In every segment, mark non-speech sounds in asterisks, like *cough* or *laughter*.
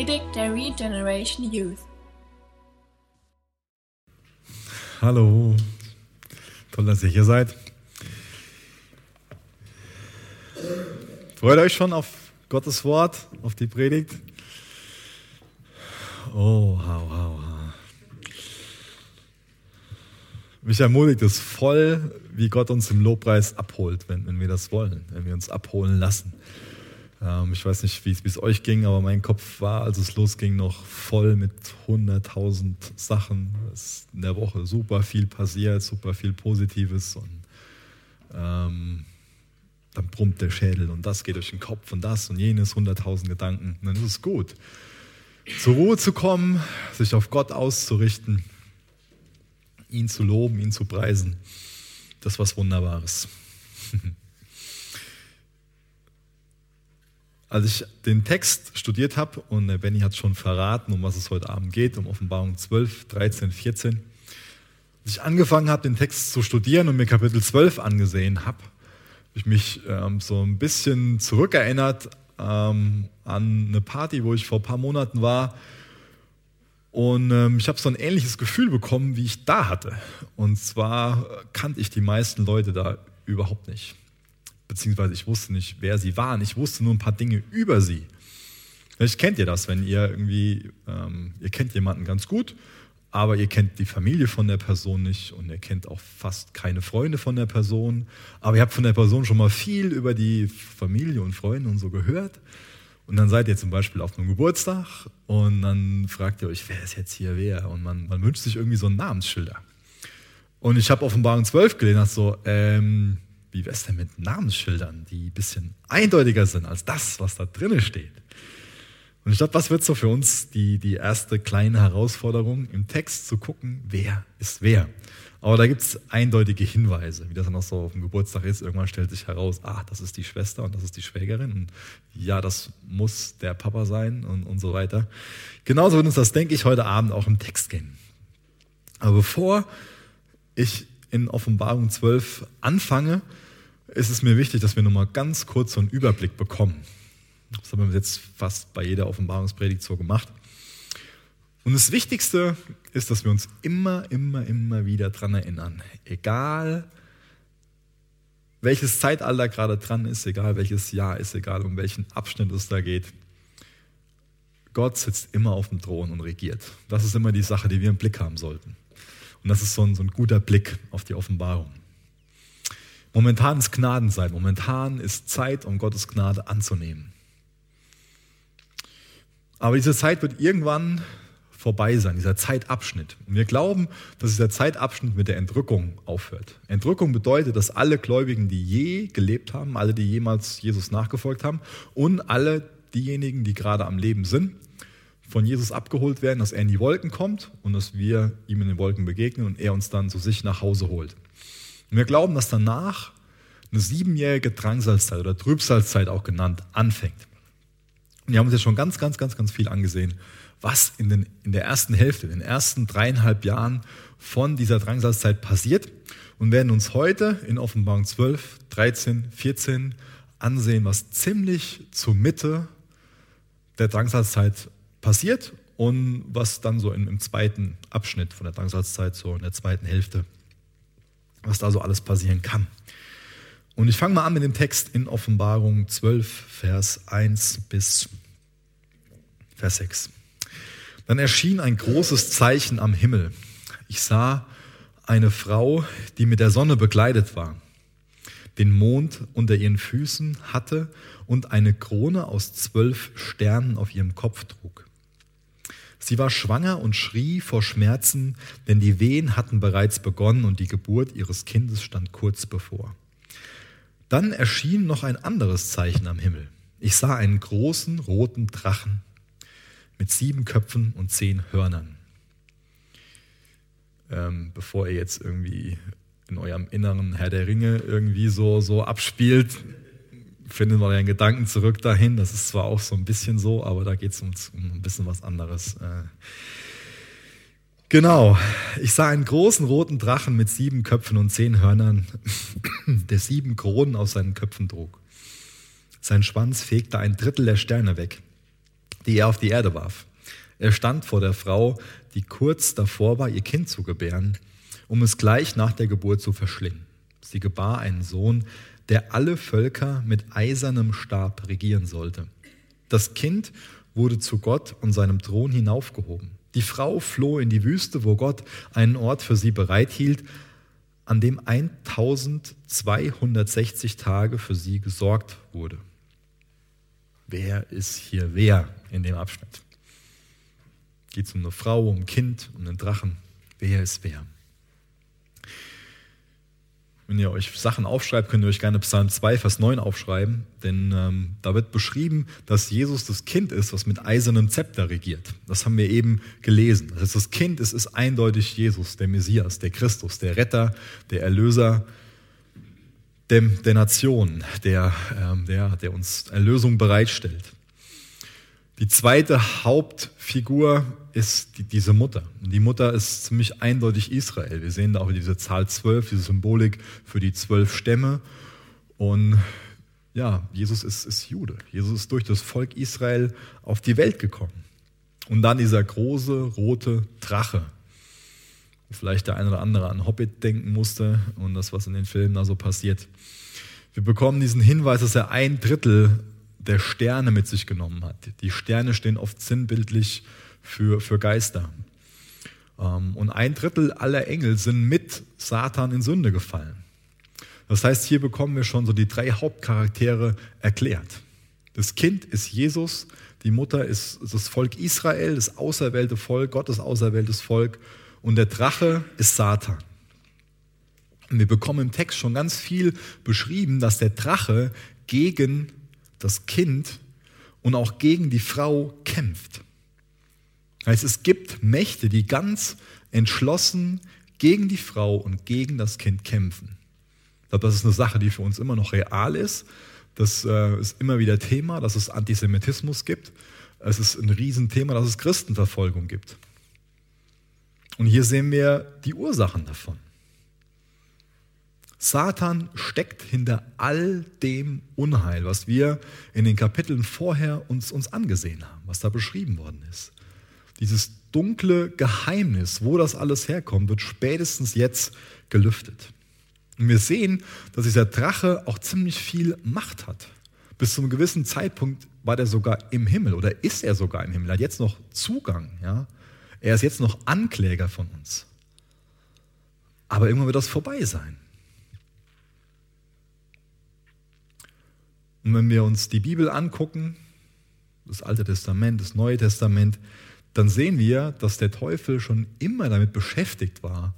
Predigt der Regeneration Youth. Hallo, toll, dass ihr hier seid. Freut euch schon auf Gottes Wort, auf die Predigt? Oh, wow, wow, wow. Mich ermutigt es voll, wie Gott uns im Lobpreis abholt, wenn, wenn wir das wollen, wenn wir uns abholen lassen. Ähm, ich weiß nicht, wie es euch ging, aber mein Kopf war, als es losging, noch voll mit 100.000 Sachen. Es ist in der Woche super viel passiert, super viel Positives und ähm, dann brummt der Schädel und das geht durch den Kopf und das und jenes, 100.000 Gedanken. Und dann ist es gut, zur Ruhe zu kommen, sich auf Gott auszurichten ihn zu loben, ihn zu preisen. Das ist was Wunderbares. *laughs* Als ich den Text studiert habe, und der Benny hat schon verraten, um was es heute Abend geht, um Offenbarung 12, 13, 14, als ich angefangen habe, den Text zu studieren und mir Kapitel 12 angesehen habe, habe ich mich ähm, so ein bisschen zurückerinnert ähm, an eine Party, wo ich vor ein paar Monaten war, und ähm, ich habe so ein ähnliches Gefühl bekommen, wie ich da hatte. Und zwar kannte ich die meisten Leute da überhaupt nicht. Beziehungsweise ich wusste nicht, wer sie waren. Ich wusste nur ein paar Dinge über sie. Vielleicht kennt ihr das, wenn ihr irgendwie, ähm, ihr kennt jemanden ganz gut, aber ihr kennt die Familie von der Person nicht und ihr kennt auch fast keine Freunde von der Person. Aber ihr habt von der Person schon mal viel über die Familie und Freunde und so gehört. Und dann seid ihr zum Beispiel auf einem Geburtstag und dann fragt ihr euch, wer ist jetzt hier wer? Und man, man wünscht sich irgendwie so einen Namensschilder. Und ich habe Offenbarung 12 gelesen, so, ähm, wie wär's denn mit Namensschildern, die ein bisschen eindeutiger sind als das, was da drinnen steht? Und ich glaube, was wird so für uns die, die erste kleine Herausforderung im Text zu gucken, wer ist wer? Aber da gibt es eindeutige Hinweise, wie das dann auch so auf dem Geburtstag ist. Irgendwann stellt sich heraus, ah, das ist die Schwester und das ist die Schwägerin. Und ja, das muss der Papa sein und, und so weiter. Genauso wird uns das, denke ich, heute Abend auch im Text gehen. Aber bevor ich in Offenbarung 12 anfange, ist es mir wichtig, dass wir nochmal ganz kurz so einen Überblick bekommen. Das haben wir jetzt fast bei jeder Offenbarungspredigt so gemacht. Und das Wichtigste ist, dass wir uns immer, immer, immer wieder daran erinnern, egal welches Zeitalter gerade dran ist, egal welches Jahr ist, egal um welchen Abschnitt es da geht, Gott sitzt immer auf dem Thron und regiert. Das ist immer die Sache, die wir im Blick haben sollten. Und das ist so ein, so ein guter Blick auf die Offenbarung. Momentan ist Gnadenzeit, momentan ist Zeit, um Gottes Gnade anzunehmen. Aber diese Zeit wird irgendwann vorbei sein, dieser Zeitabschnitt. Und wir glauben, dass dieser Zeitabschnitt mit der Entrückung aufhört. Entrückung bedeutet, dass alle Gläubigen, die je gelebt haben, alle, die jemals Jesus nachgefolgt haben und alle diejenigen, die gerade am Leben sind, von Jesus abgeholt werden, dass er in die Wolken kommt und dass wir ihm in den Wolken begegnen und er uns dann zu sich nach Hause holt. Und wir glauben, dass danach eine siebenjährige Drangsalzzeit oder Trübsalzeit auch genannt anfängt. Und wir haben uns jetzt schon ganz, ganz, ganz, ganz viel angesehen was in, den, in der ersten Hälfte, in den ersten dreieinhalb Jahren von dieser Drangsalzzeit passiert und werden uns heute in Offenbarung 12, 13, 14 ansehen, was ziemlich zur Mitte der Drangsalzzeit passiert und was dann so im, im zweiten Abschnitt von der Drangsalzzeit, so in der zweiten Hälfte, was da so alles passieren kann. Und ich fange mal an mit dem Text in Offenbarung 12, Vers 1 bis Vers 6. Dann erschien ein großes Zeichen am Himmel. Ich sah eine Frau, die mit der Sonne bekleidet war, den Mond unter ihren Füßen hatte und eine Krone aus zwölf Sternen auf ihrem Kopf trug. Sie war schwanger und schrie vor Schmerzen, denn die Wehen hatten bereits begonnen und die Geburt ihres Kindes stand kurz bevor. Dann erschien noch ein anderes Zeichen am Himmel. Ich sah einen großen roten Drachen mit sieben Köpfen und zehn Hörnern. Ähm, bevor ihr jetzt irgendwie in eurem inneren Herr der Ringe irgendwie so, so abspielt, findet man einen Gedanken zurück dahin. Das ist zwar auch so ein bisschen so, aber da geht es um, um, ein bisschen was anderes. Äh, genau, ich sah einen großen roten Drachen mit sieben Köpfen und zehn Hörnern, *clears throat* der sieben Kronen aus seinen Köpfen trug. Sein Schwanz fegte ein Drittel der Sterne weg die er auf die Erde warf. Er stand vor der Frau, die kurz davor war, ihr Kind zu gebären, um es gleich nach der Geburt zu verschlingen. Sie gebar einen Sohn, der alle Völker mit eisernem Stab regieren sollte. Das Kind wurde zu Gott und seinem Thron hinaufgehoben. Die Frau floh in die Wüste, wo Gott einen Ort für sie bereithielt, an dem 1260 Tage für sie gesorgt wurde. Wer ist hier wer in dem Abschnitt? Geht es um eine Frau, um ein Kind, um einen Drachen? Wer ist wer? Wenn ihr euch Sachen aufschreibt, könnt ihr euch gerne Psalm 2, Vers 9 aufschreiben, denn ähm, da wird beschrieben, dass Jesus das Kind ist, was mit eisernem Zepter regiert. Das haben wir eben gelesen. Das heißt, das Kind es ist eindeutig Jesus, der Messias, der Christus, der Retter, der Erlöser der, der Nation, der, ähm, der, der uns Erlösung bereitstellt. Die zweite Hauptfigur ist die, diese Mutter. Und die Mutter ist ziemlich eindeutig Israel. Wir sehen da auch diese Zahl 12, diese Symbolik für die zwölf Stämme. Und ja, Jesus ist, ist Jude. Jesus ist durch das Volk Israel auf die Welt gekommen. Und dann dieser große rote Drache. Vielleicht der eine oder andere an Hobbit denken musste und das, was in den Filmen da so passiert. Wir bekommen diesen Hinweis, dass er ein Drittel der Sterne mit sich genommen hat. Die Sterne stehen oft sinnbildlich für, für Geister. Ähm, und ein Drittel aller Engel sind mit Satan in Sünde gefallen. Das heißt, hier bekommen wir schon so die drei Hauptcharaktere erklärt. Das Kind ist Jesus, die Mutter ist das Volk Israel, das auserwählte Volk, Gottes auserwähltes Volk und der Drache ist Satan. Und wir bekommen im Text schon ganz viel beschrieben, dass der Drache gegen das Kind und auch gegen die Frau kämpft. Heißt, es gibt Mächte, die ganz entschlossen gegen die Frau und gegen das Kind kämpfen. Ich glaube, das ist eine Sache, die für uns immer noch real ist. Das äh, ist immer wieder Thema, dass es Antisemitismus gibt. Es ist ein Riesenthema, dass es Christenverfolgung gibt. Und hier sehen wir die Ursachen davon. Satan steckt hinter all dem Unheil, was wir in den Kapiteln vorher uns, uns angesehen haben, was da beschrieben worden ist. Dieses dunkle Geheimnis, wo das alles herkommt, wird spätestens jetzt gelüftet. Und wir sehen, dass dieser Drache auch ziemlich viel Macht hat. Bis zu einem gewissen Zeitpunkt war der sogar im Himmel oder ist er sogar im Himmel. Hat jetzt noch Zugang. Ja? Er ist jetzt noch Ankläger von uns. Aber irgendwann wird das vorbei sein. Und wenn wir uns die Bibel angucken, das Alte Testament, das Neue Testament, dann sehen wir, dass der Teufel schon immer damit beschäftigt war,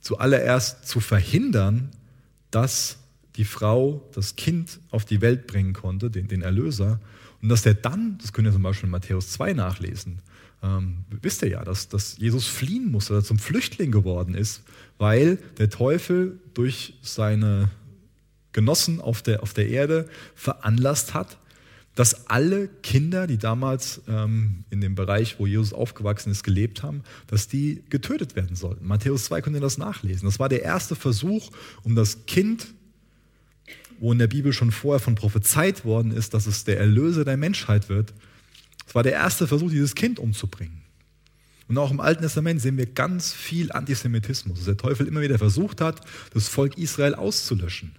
zuallererst zu verhindern, dass die Frau das Kind auf die Welt bringen konnte, den, den Erlöser, und dass er dann, das könnt ihr zum Beispiel in Matthäus 2 nachlesen, ähm, wisst ihr ja, dass, dass Jesus fliehen musste, dass er zum Flüchtling geworden ist, weil der Teufel durch seine Genossen auf der, auf der Erde veranlasst hat, dass alle Kinder, die damals ähm, in dem Bereich, wo Jesus aufgewachsen ist, gelebt haben, dass die getötet werden sollten. Matthäus 2 könnt ihr das nachlesen. Das war der erste Versuch, um das Kind, wo in der Bibel schon vorher von prophezeit worden ist, dass es der Erlöser der Menschheit wird. Das war der erste Versuch, dieses Kind umzubringen. Und auch im Alten Testament sehen wir ganz viel Antisemitismus, dass der Teufel immer wieder versucht hat, das Volk Israel auszulöschen.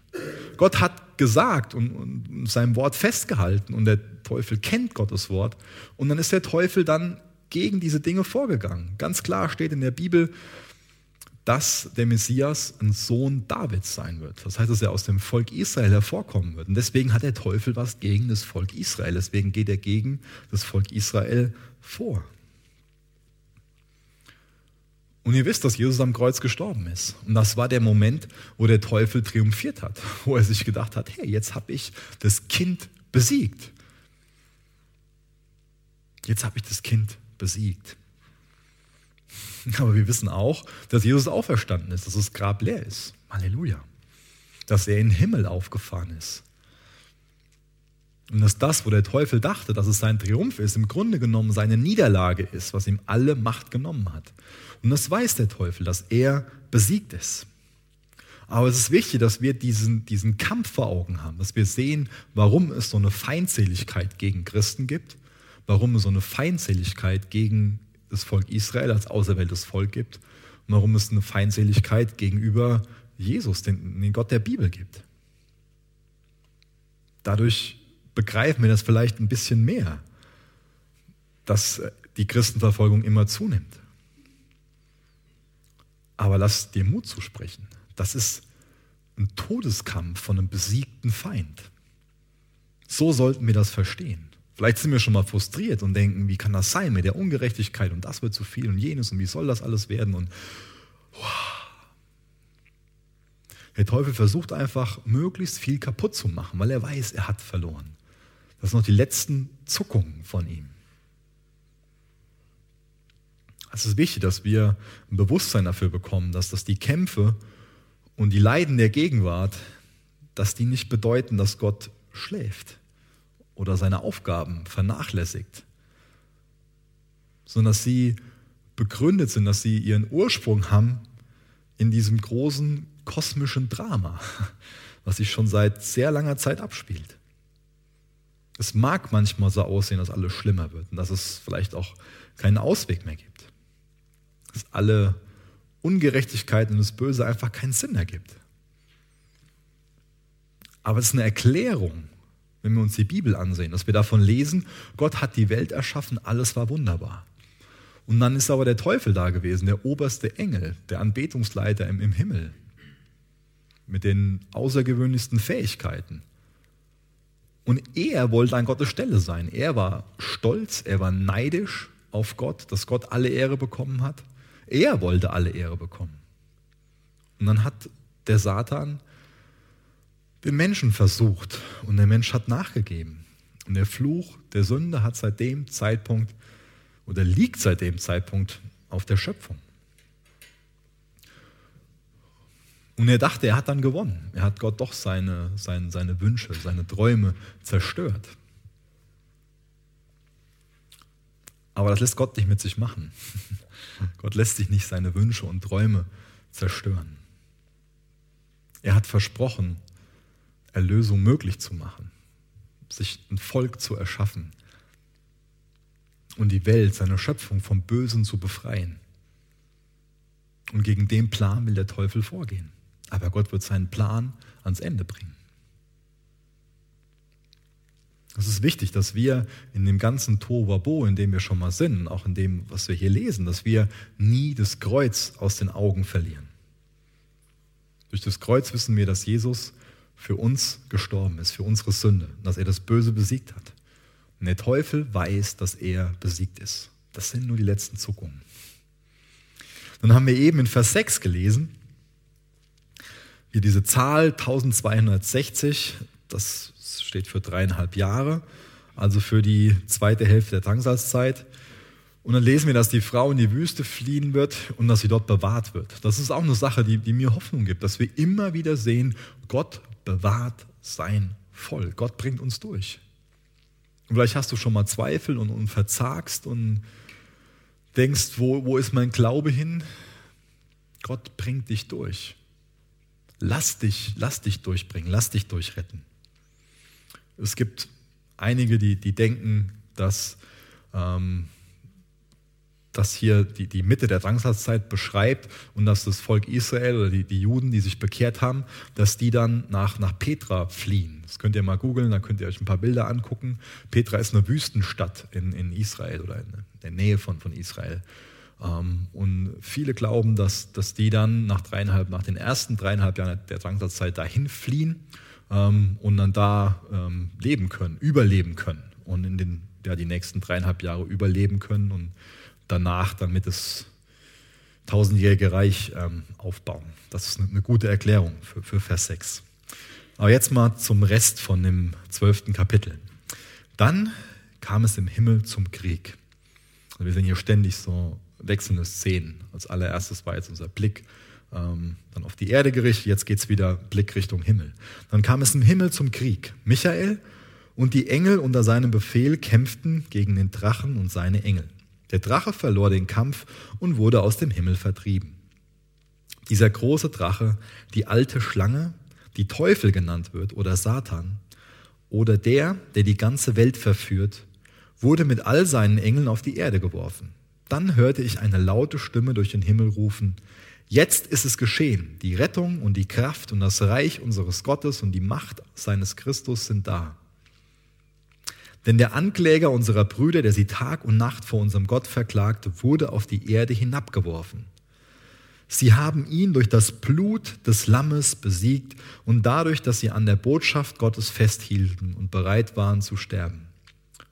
Gott hat gesagt und, und seinem Wort festgehalten und der Teufel kennt Gottes Wort. Und dann ist der Teufel dann gegen diese Dinge vorgegangen. Ganz klar steht in der Bibel, dass der Messias ein Sohn Davids sein wird. Das heißt, dass er aus dem Volk Israel hervorkommen wird. Und deswegen hat der Teufel was gegen das Volk Israel. Deswegen geht er gegen das Volk Israel vor. Und ihr wisst, dass Jesus am Kreuz gestorben ist. Und das war der Moment, wo der Teufel triumphiert hat, *laughs* wo er sich gedacht hat, hey, jetzt habe ich das Kind besiegt. Jetzt habe ich das Kind besiegt. *laughs* Aber wir wissen auch, dass Jesus auferstanden ist, dass das Grab leer ist. Halleluja. Dass er in den Himmel aufgefahren ist. Und dass das, wo der Teufel dachte, dass es sein Triumph ist, im Grunde genommen seine Niederlage ist, was ihm alle Macht genommen hat. Und das weiß der Teufel, dass er besiegt ist. Aber es ist wichtig, dass wir diesen, diesen Kampf vor Augen haben, dass wir sehen, warum es so eine Feindseligkeit gegen Christen gibt, warum es so eine Feindseligkeit gegen das Volk Israel als auserwähltes Volk gibt und warum es eine Feindseligkeit gegenüber Jesus, den, den Gott der Bibel gibt. Dadurch begreifen wir das vielleicht ein bisschen mehr, dass die Christenverfolgung immer zunimmt. Aber lass dir Mut zusprechen. Das ist ein Todeskampf von einem besiegten Feind. So sollten wir das verstehen. Vielleicht sind wir schon mal frustriert und denken, wie kann das sein mit der Ungerechtigkeit und das wird zu viel und jenes und wie soll das alles werden und wow. Der Teufel versucht einfach möglichst viel kaputt zu machen, weil er weiß, er hat verloren. Das sind noch die letzten Zuckungen von ihm. Es ist wichtig, dass wir ein Bewusstsein dafür bekommen, dass das die Kämpfe und die Leiden der Gegenwart, dass die nicht bedeuten, dass Gott schläft oder seine Aufgaben vernachlässigt, sondern dass sie begründet sind, dass sie ihren Ursprung haben in diesem großen kosmischen Drama, was sich schon seit sehr langer Zeit abspielt. Es mag manchmal so aussehen, dass alles schlimmer wird und dass es vielleicht auch keinen Ausweg mehr gibt dass alle Ungerechtigkeit und das Böse einfach keinen Sinn ergibt. Aber es ist eine Erklärung, wenn wir uns die Bibel ansehen, dass wir davon lesen, Gott hat die Welt erschaffen, alles war wunderbar. Und dann ist aber der Teufel da gewesen, der oberste Engel, der Anbetungsleiter im, im Himmel, mit den außergewöhnlichsten Fähigkeiten. Und er wollte an Gottes Stelle sein. Er war stolz, er war neidisch auf Gott, dass Gott alle Ehre bekommen hat. Er wollte alle Ehre bekommen. Und dann hat der Satan den Menschen versucht und der Mensch hat nachgegeben. Und der Fluch der Sünde hat seit dem Zeitpunkt oder liegt seit dem Zeitpunkt auf der Schöpfung. Und er dachte, er hat dann gewonnen. Er hat Gott doch seine, seine, seine Wünsche, seine Träume zerstört. Aber das lässt Gott nicht mit sich machen. *laughs* Gott lässt sich nicht seine Wünsche und Träume zerstören. Er hat versprochen, Erlösung möglich zu machen, sich ein Volk zu erschaffen und die Welt, seine Schöpfung vom Bösen zu befreien. Und gegen den Plan will der Teufel vorgehen. Aber Gott wird seinen Plan ans Ende bringen. Es ist wichtig, dass wir in dem ganzen Tohuwabo, in dem wir schon mal sind, auch in dem, was wir hier lesen, dass wir nie das Kreuz aus den Augen verlieren. Durch das Kreuz wissen wir, dass Jesus für uns gestorben ist, für unsere Sünde, dass er das Böse besiegt hat. Und der Teufel weiß, dass er besiegt ist. Das sind nur die letzten Zuckungen. Dann haben wir eben in Vers 6 gelesen, wie diese Zahl 1260, das steht für dreieinhalb Jahre, also für die zweite Hälfte der Drangsatzzeit. Und dann lesen wir, dass die Frau in die Wüste fliehen wird und dass sie dort bewahrt wird. Das ist auch eine Sache, die, die mir Hoffnung gibt, dass wir immer wieder sehen, Gott bewahrt sein Volk. Gott bringt uns durch. Und vielleicht hast du schon mal Zweifel und, und verzagst und denkst, wo, wo ist mein Glaube hin? Gott bringt dich durch. Lass dich, lass dich durchbringen, lass dich durchretten. Es gibt einige, die, die denken, dass ähm, das hier die, die Mitte der Drangsatzzeit beschreibt und dass das Volk Israel oder die, die Juden, die sich bekehrt haben, dass die dann nach, nach Petra fliehen. Das könnt ihr mal googeln, da könnt ihr euch ein paar Bilder angucken. Petra ist eine Wüstenstadt in, in Israel oder in der Nähe von, von Israel. Ähm, und viele glauben, dass, dass die dann nach dreieinhalb, nach den ersten dreieinhalb Jahren der Drangsatzzeit dahin fliehen ähm, und dann da ähm, leben können, überleben können und in den ja, die nächsten dreieinhalb Jahre überleben können und danach dann mit das tausendjährige Reich aufbauen. Das ist eine, gute Erklärung für, für Vers 6. Aber jetzt mal zum Rest von dem zwölften Kapitel. Dann kam es im Himmel zum Krieg. Wir sehen hier ständig so wechselnde Szenen. Als allererstes war jetzt unser Blick ähm, dann auf die Erde gerichtet, jetzt geht es wieder Blick Richtung Himmel. Dann kam es im Himmel zum Krieg. Michael und die Engel unter seinem Befehl kämpften gegen den Drachen und seine Engel. Der Drache verlor den Kampf und wurde aus dem Himmel vertrieben. Dieser große Drache, die alte Schlange, die Teufel genannt wird oder Satan, oder der, der die ganze Welt verführt, wurde mit all seinen Engeln auf die Erde geworfen. Dann hörte ich eine laute Stimme durch den Himmel rufen, Jetzt ist es geschehen, die Rettung und die Kraft und das Reich unseres Gottes und die Macht seines Christus sind da. Denn der Ankläger unserer Brüder, der sie Tag und Nacht vor unserem Gott verklagte, wurde auf die Erde hinabgeworfen. Sie haben ihn durch das Blut des Lammes besiegt und dadurch, dass sie an der Botschaft Gottes festhielten und bereit waren zu sterben.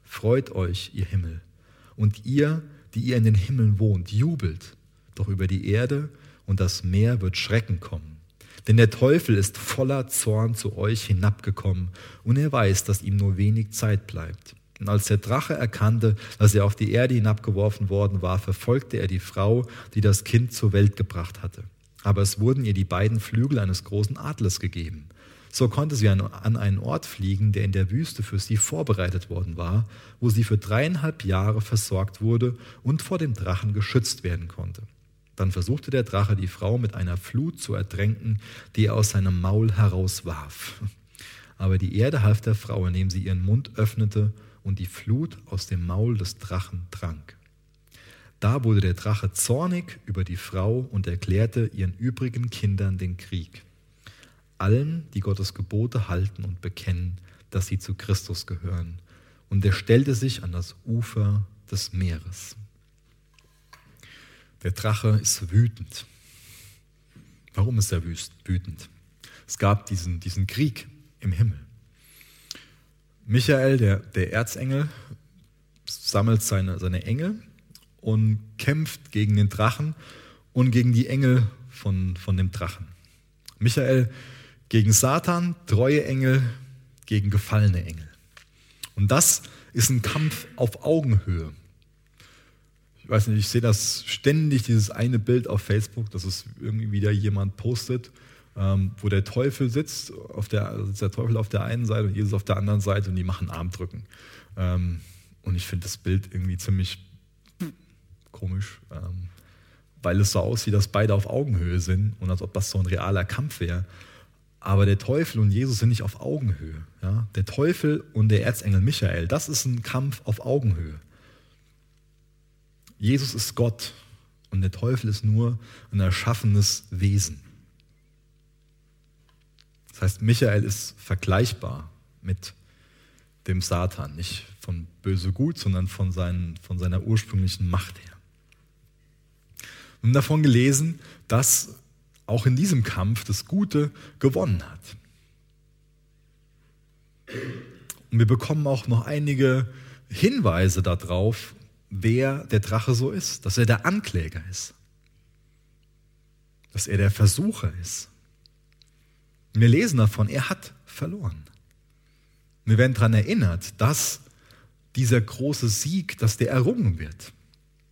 Freut euch, ihr Himmel, und ihr, die ihr in den Himmeln wohnt, jubelt doch über die Erde und das Meer wird Schrecken kommen. Denn der Teufel ist voller Zorn zu euch hinabgekommen und er weiß, dass ihm nur wenig Zeit bleibt. Und als der Drache erkannte, dass er auf die Erde hinabgeworfen worden war, verfolgte er die Frau, die das Kind zur Welt gebracht hatte. Aber es wurden ihr die beiden Flügel eines großen Adlers gegeben. So konnte sie an einen Ort fliegen, der in der Wüste für sie vorbereitet worden war, wo sie für dreieinhalb Jahre versorgt wurde und vor dem Drachen geschützt werden konnte. Dann versuchte der Drache die Frau mit einer Flut zu ertränken, die er aus seinem Maul herauswarf. Aber die Erde half der Frau, indem sie ihren Mund öffnete und die Flut aus dem Maul des Drachen trank. Da wurde der Drache zornig über die Frau und erklärte ihren übrigen Kindern den Krieg. Allen, die Gottes Gebote halten und bekennen, dass sie zu Christus gehören. Und er stellte sich an das Ufer des Meeres. Der Drache ist wütend. Warum ist er wütend? Es gab diesen, diesen Krieg im Himmel. Michael, der, der Erzengel, sammelt seine, seine Engel und kämpft gegen den Drachen und gegen die Engel von, von dem Drachen. Michael gegen Satan, treue Engel gegen gefallene Engel. Und das ist ein Kampf auf Augenhöhe. Ich weiß nicht, ich sehe das ständig, dieses eine Bild auf Facebook, dass es irgendwie wieder jemand postet ähm, wo der Teufel sitzt, auf der, sitzt der Teufel auf der einen Seite und Jesus auf der anderen Seite und die machen Armdrücken. Ähm, und ich finde das Bild irgendwie ziemlich komisch, ähm, weil es so aussieht, dass beide auf Augenhöhe sind und als ob das so ein realer Kampf wäre. Aber der Teufel und Jesus sind nicht auf Augenhöhe. Ja? Der Teufel und der Erzengel Michael, das ist ein Kampf auf Augenhöhe. Jesus ist Gott und der Teufel ist nur ein erschaffenes Wesen. Das heißt, Michael ist vergleichbar mit dem Satan, nicht von böse gut, sondern von, seinen, von seiner ursprünglichen Macht her. Wir haben davon gelesen, dass auch in diesem Kampf das Gute gewonnen hat. Und wir bekommen auch noch einige Hinweise darauf, wer der Drache so ist, dass er der Ankläger ist, dass er der Versucher ist. Wir lesen davon, er hat verloren. Wir werden daran erinnert, dass dieser große Sieg, dass der errungen wird.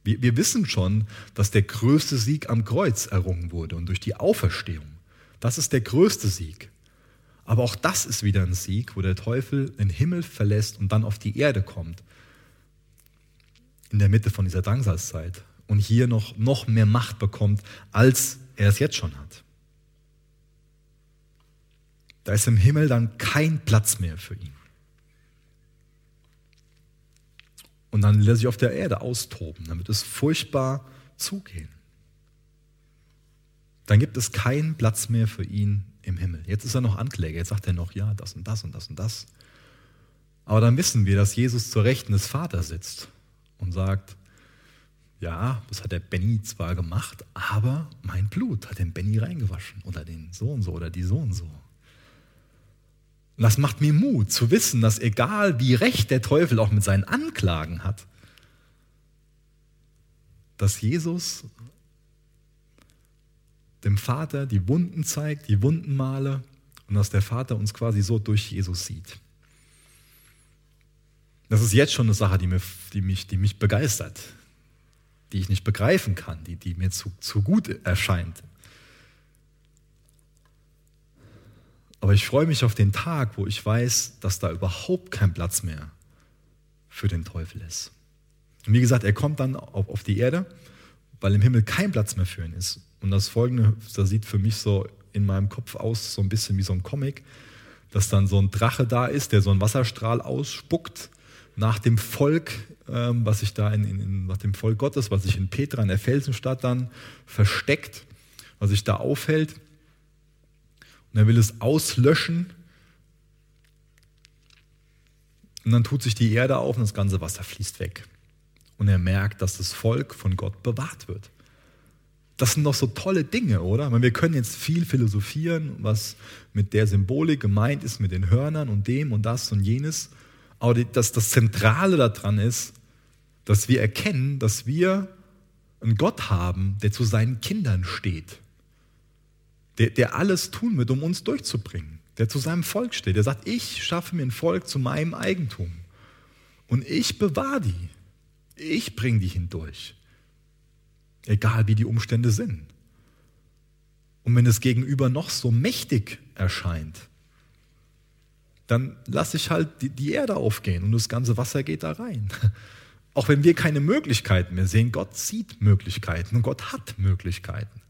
Wir, wir wissen schon, dass der größte Sieg am Kreuz errungen wurde und durch die Auferstehung. Das ist der größte Sieg. Aber auch das ist wieder ein Sieg, wo der Teufel den Himmel verlässt und dann auf die Erde kommt. In der Mitte von dieser Drangsalzzeit. Und hier noch, noch mehr Macht bekommt, als er es jetzt schon hat. Da ist im Himmel dann kein Platz mehr für ihn. Und dann lässt sich auf der Erde austoben, damit es furchtbar zugehen. Dann gibt es keinen Platz mehr für ihn im Himmel. Jetzt ist er noch Ankläger, jetzt sagt er noch, ja, das und das und das und das. Aber dann wissen wir, dass Jesus zur Rechten des Vaters sitzt und sagt, ja, das hat der Benny zwar gemacht, aber mein Blut hat den Benny reingewaschen oder den so und so oder die so und so. Und das macht mir Mut zu wissen, dass egal wie recht der Teufel auch mit seinen Anklagen hat, dass Jesus dem Vater die Wunden zeigt, die Wundenmale und dass der Vater uns quasi so durch Jesus sieht. Das ist jetzt schon eine Sache, die, mir, die, mich, die mich begeistert, die ich nicht begreifen kann, die, die mir zu, zu gut erscheint. Aber ich freue mich auf den Tag, wo ich weiß, dass da überhaupt kein Platz mehr für den Teufel ist. Und wie gesagt, er kommt dann auf, die Erde, weil im Himmel kein Platz mehr für ihn ist. Und das Folgende, das sieht für mich so in meinem Kopf aus, so ein bisschen wie so ein Comic, dass dann so ein Drache da ist, der so einen Wasserstrahl ausspuckt, nach dem Volk, ähm, was sich da in, in, nach dem Volk Gottes, was sich in Petra, in der Felsenstadt dann versteckt, was sich da aufhält. Und er will es auslöschen. Und dann tut sich die Erde auf und das ganze Wasser fließt weg. Und er merkt, dass das Volk von Gott bewahrt wird. Das sind doch so tolle Dinge, oder? Meine, wir können jetzt viel philosophieren, was mit der Symbolik gemeint ist, mit den Hörnern und dem und das und jenes. Aber das, das Zentrale daran ist, dass wir erkennen, dass wir einen Gott haben, der zu seinen Kindern steht. Der, der alles tun wird, um uns durchzubringen. Der zu seinem Volk steht. Der sagt, ich schaffe mir ein Volk zu meinem Eigentum. Und ich bewahre die. Ich bringe die hindurch egal wie die Umstände sind. Und wenn das Gegenüber noch so mächtig erscheint, dann lasse ich halt die, die Erde aufgehen und das ganze Wasser geht da rein. *laughs* Auch wenn wir keine Möglichkeiten mehr sehen, Gott sieht Möglichkeiten und Gott hat Möglichkeiten.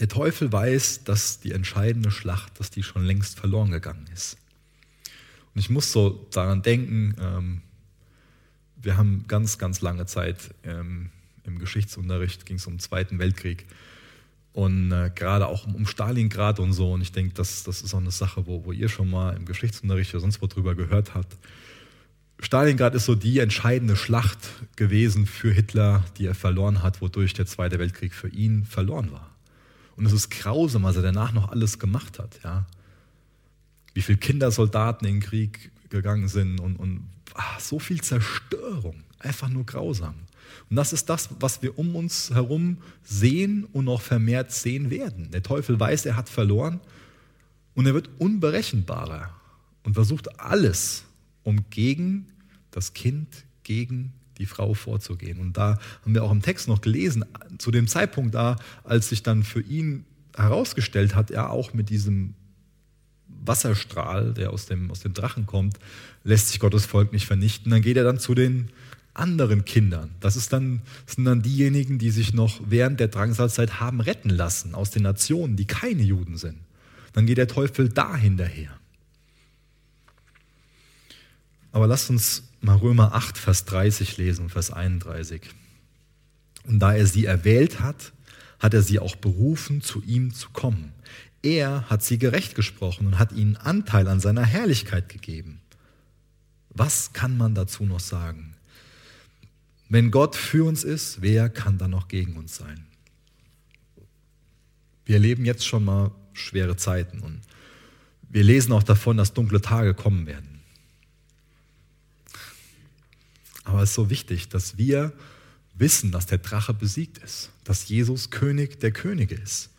Der Teufel weiß, dass die entscheidende Schlacht, dass die schon längst verloren gegangen ist. Und ich muss so daran denken, ähm, wir haben ganz, ganz lange Zeit ähm, im Geschichtsunterricht, ging es um den Zweiten Weltkrieg und äh, gerade auch um, Stalingrad und so. Und ich denke, das, das ist auch eine Sache, wo, wo ihr schon mal im Geschichtsunterricht oder sonst wo drüber gehört habt. Stalingrad ist so die entscheidende Schlacht gewesen für Hitler, die er verloren hat, wodurch der Zweite Weltkrieg für ihn verloren war. Und es ist grausam, was er danach noch alles gemacht hat. Ja? Wie viele Kindersoldaten in den Krieg gegangen sind und, und ach, so viel Zerstörung, einfach nur grausam. Und das ist das, was wir um uns herum sehen und noch vermehrt sehen werden. Der Teufel weiß, er hat verloren und er wird unberechenbarer und versucht alles, um gegen das Kind, gegen die Frau vorzugehen. Und da haben wir auch im Text noch gelesen, zu dem Zeitpunkt da, als sich dann für ihn herausgestellt hat, er auch mit diesem Wasserstrahl, der aus dem, aus dem Drachen kommt, lässt sich Gottes Volk nicht vernichten. Dann geht er dann zu den anderen Kindern. Das ist dann, das sind dann diejenigen, die sich noch während der Drangsalzeit haben retten lassen aus den Nationen, die keine Juden sind. Dann geht der Teufel da hinterher. Aber lasst uns mal Römer 8, Vers 30 lesen, Vers 31. Und da er sie erwählt hat, hat er sie auch berufen, zu ihm zu kommen. Er hat sie gerecht gesprochen und hat ihnen Anteil an seiner Herrlichkeit gegeben. Was kann man dazu noch sagen? Wenn Gott für uns ist, wer kann dann noch gegen uns sein? Wir erleben jetzt schon mal schwere Zeiten und wir lesen auch davon, dass dunkle Tage kommen werden. Aber es ist so wichtig, dass wir wissen, dass der Drache besiegt ist, dass Jesus König der Könige ist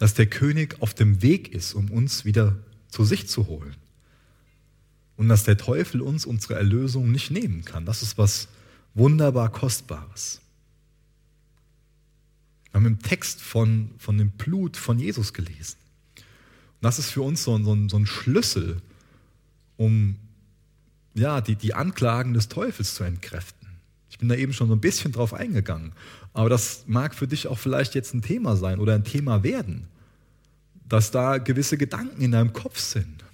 dass der König auf dem Weg ist, um uns wieder zu sich zu holen. Und dass der Teufel uns unsere Erlösung nicht nehmen kann. Das ist was wunderbar Kostbares. Wir haben im Text von, von dem Blut von Jesus gelesen. Und das ist für uns so, so, so ein Schlüssel, um ja, die, die Anklagen des Teufels zu entkräften. Ich bin da eben schon so ein bisschen drauf eingegangen. Aber das mag für dich auch vielleicht jetzt ein Thema sein oder ein Thema werden, dass da gewisse Gedanken in deinem Kopf sind,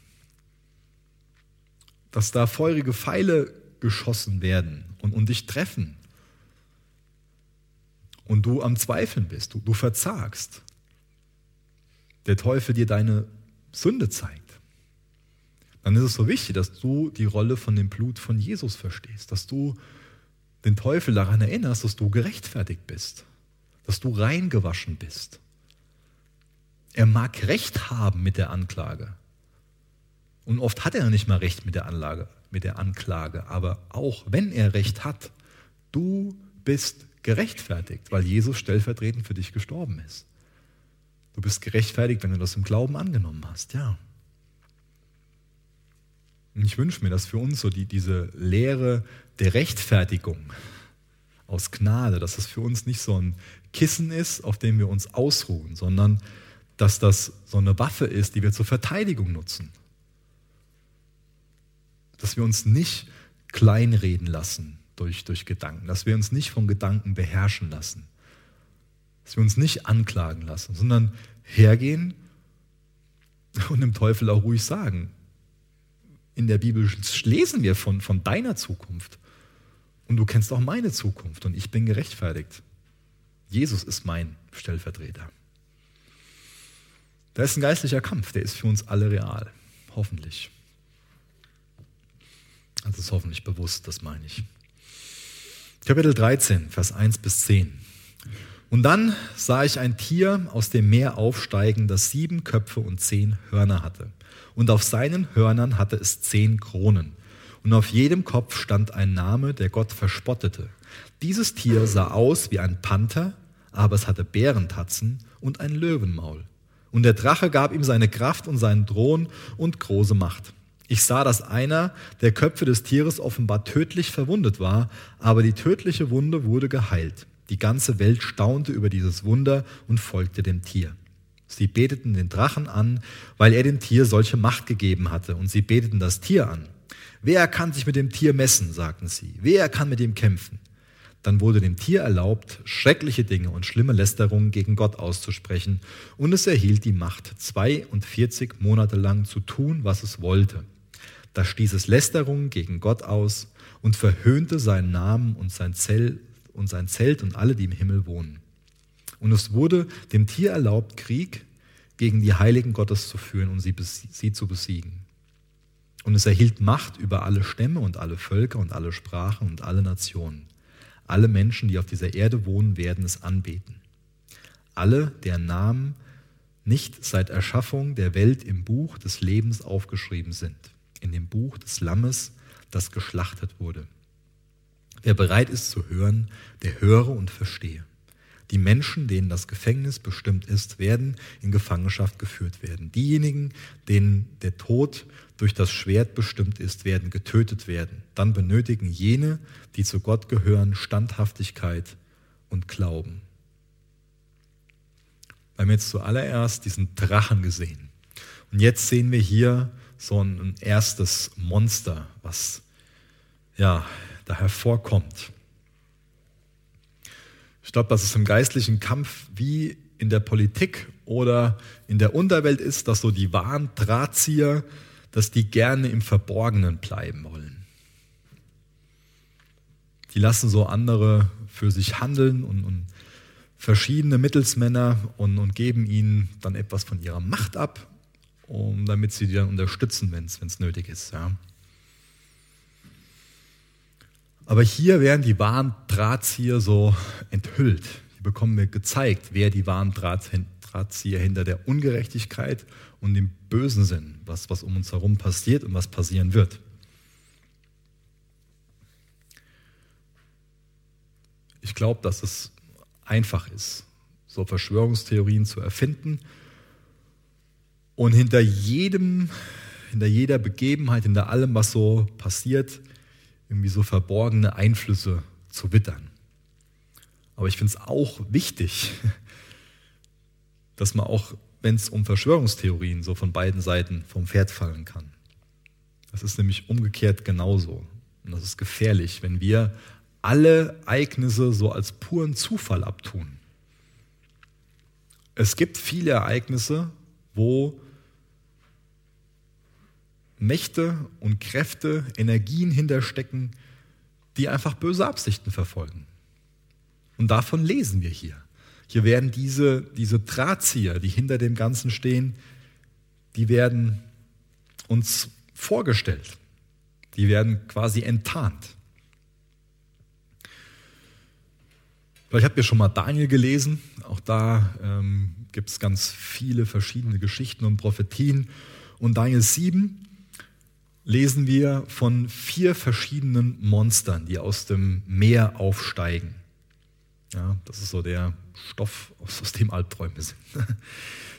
dass da feurige Pfeile geschossen werden und, und dich treffen und du am Zweifeln bist, du, du verzagst. Der Teufel dir deine Sünde zeigt. Dann ist es so wichtig, dass du die Rolle von dem Blut von Jesus verstehst, dass du den Teufel daran erinnerst, dass du gerechtfertigt bist, dass du reingewaschen bist. Er mag Recht haben mit der Anklage. Und oft hat er nicht mal Recht mit der, Anlage, mit der Anklage. Aber auch wenn er Recht hat, du bist gerechtfertigt, weil Jesus stellvertretend für dich gestorben ist. Du bist gerechtfertigt, wenn du das im Glauben angenommen hast, ja. Ich wünsche mir, dass für uns so die, diese Lehre der Rechtfertigung aus Gnade, dass das für uns nicht so ein Kissen ist, auf dem wir uns ausruhen, sondern dass das so eine Waffe ist, die wir zur Verteidigung nutzen. Dass wir uns nicht kleinreden lassen durch, durch Gedanken, dass wir uns nicht von Gedanken beherrschen lassen, dass wir uns nicht anklagen lassen, sondern hergehen und dem Teufel auch ruhig sagen, in der Bibel lesen wir von, von deiner Zukunft. Und du kennst auch meine Zukunft und ich bin gerechtfertigt. Jesus ist mein Stellvertreter. Da ist ein geistlicher Kampf, der ist für uns alle real. Hoffentlich. Das ist hoffentlich bewusst, das meine ich. Kapitel 13, Vers 1 bis 10. Und dann sah ich ein Tier aus dem Meer aufsteigen, das sieben Köpfe und zehn Hörner hatte. Und auf seinen Hörnern hatte es zehn Kronen. Und auf jedem Kopf stand ein Name, der Gott verspottete. Dieses Tier sah aus wie ein Panther, aber es hatte Bärentatzen und ein Löwenmaul. Und der Drache gab ihm seine Kraft und seinen Thron und große Macht. Ich sah, dass einer der Köpfe des Tieres offenbar tödlich verwundet war, aber die tödliche Wunde wurde geheilt. Die ganze Welt staunte über dieses Wunder und folgte dem Tier. Sie beteten den Drachen an, weil er dem Tier solche Macht gegeben hatte, und sie beteten das Tier an. Wer kann sich mit dem Tier messen, sagten sie. Wer kann mit ihm kämpfen? Dann wurde dem Tier erlaubt, schreckliche Dinge und schlimme Lästerungen gegen Gott auszusprechen, und es erhielt die Macht, 42 Monate lang zu tun, was es wollte. Da stieß es Lästerungen gegen Gott aus und verhöhnte seinen Namen und sein, Zelt und sein Zelt und alle, die im Himmel wohnen. Und es wurde dem Tier erlaubt, Krieg gegen die Heiligen Gottes zu führen und sie, sie zu besiegen. Und es erhielt Macht über alle Stämme und alle Völker und alle Sprachen und alle Nationen. Alle Menschen, die auf dieser Erde wohnen, werden es anbeten. Alle, deren Namen nicht seit Erschaffung der Welt im Buch des Lebens aufgeschrieben sind in dem Buch des Lammes, das geschlachtet wurde. Wer bereit ist zu hören, der höre und verstehe. Die Menschen, denen das Gefängnis bestimmt ist, werden in Gefangenschaft geführt werden. Diejenigen, denen der Tod durch das Schwert bestimmt ist, werden getötet werden. Dann benötigen jene, die zu Gott gehören, Standhaftigkeit und Glauben. Wir haben jetzt zuallererst diesen Drachen gesehen. Und jetzt sehen wir hier so ein erstes Monster, was ja, da hervorkommt. Ich glaube, dass es im geistlichen Kampf wie in der Politik oder in der Unterwelt ist, dass so die wahren Drahtzieher, dass die gerne im Verborgenen bleiben wollen. Die lassen so andere für sich handeln und, und verschiedene Mittelsmänner und, und geben ihnen dann etwas von ihrer Macht ab um, damit sie die dann unterstützen, wenn es nötig ist. Ja. Aber hier werden die wahren Drahtzieher so enthüllt. Hier bekommen wir gezeigt, wer die wahren Drahtzieher hinter der Ungerechtigkeit und dem Bösen sind, was, was um uns herum passiert und was passieren wird. Ich glaube, dass es einfach ist, so Verschwörungstheorien zu erfinden und hinter jedem, hinter jeder Begebenheit, hinter allem, was so passiert, irgendwie so verborgene Einflüsse zu wittern. Aber ich finde es auch wichtig, *laughs* dass man auch, wenn es um Verschwörungstheorien so von beiden Seiten vom Pferd fallen kann. Das ist nämlich umgekehrt genauso. Und das ist gefährlich, wenn wir alle Ereignisse so als puren Zufall abtun. Es gibt viele Ereignisse, wo Mächte und Kräfte, Energien hinterstecken, die einfach böse Absichten verfolgen. Und davon lesen wir hier. Hier werden diese, diese Drahtzieher, die hinter dem Ganzen stehen, die werden uns vorgestellt. Die werden quasi enttarnt. Vielleicht habt ihr schon mal Daniel gelesen. Auch da ähm, gibt es ganz viele verschiedene Geschichten und Prophetien. Und Daniel 7 lesen wir von vier verschiedenen Monstern, die aus dem Meer aufsteigen. Ja, das ist so der Stoff, aus dem Albträume sind.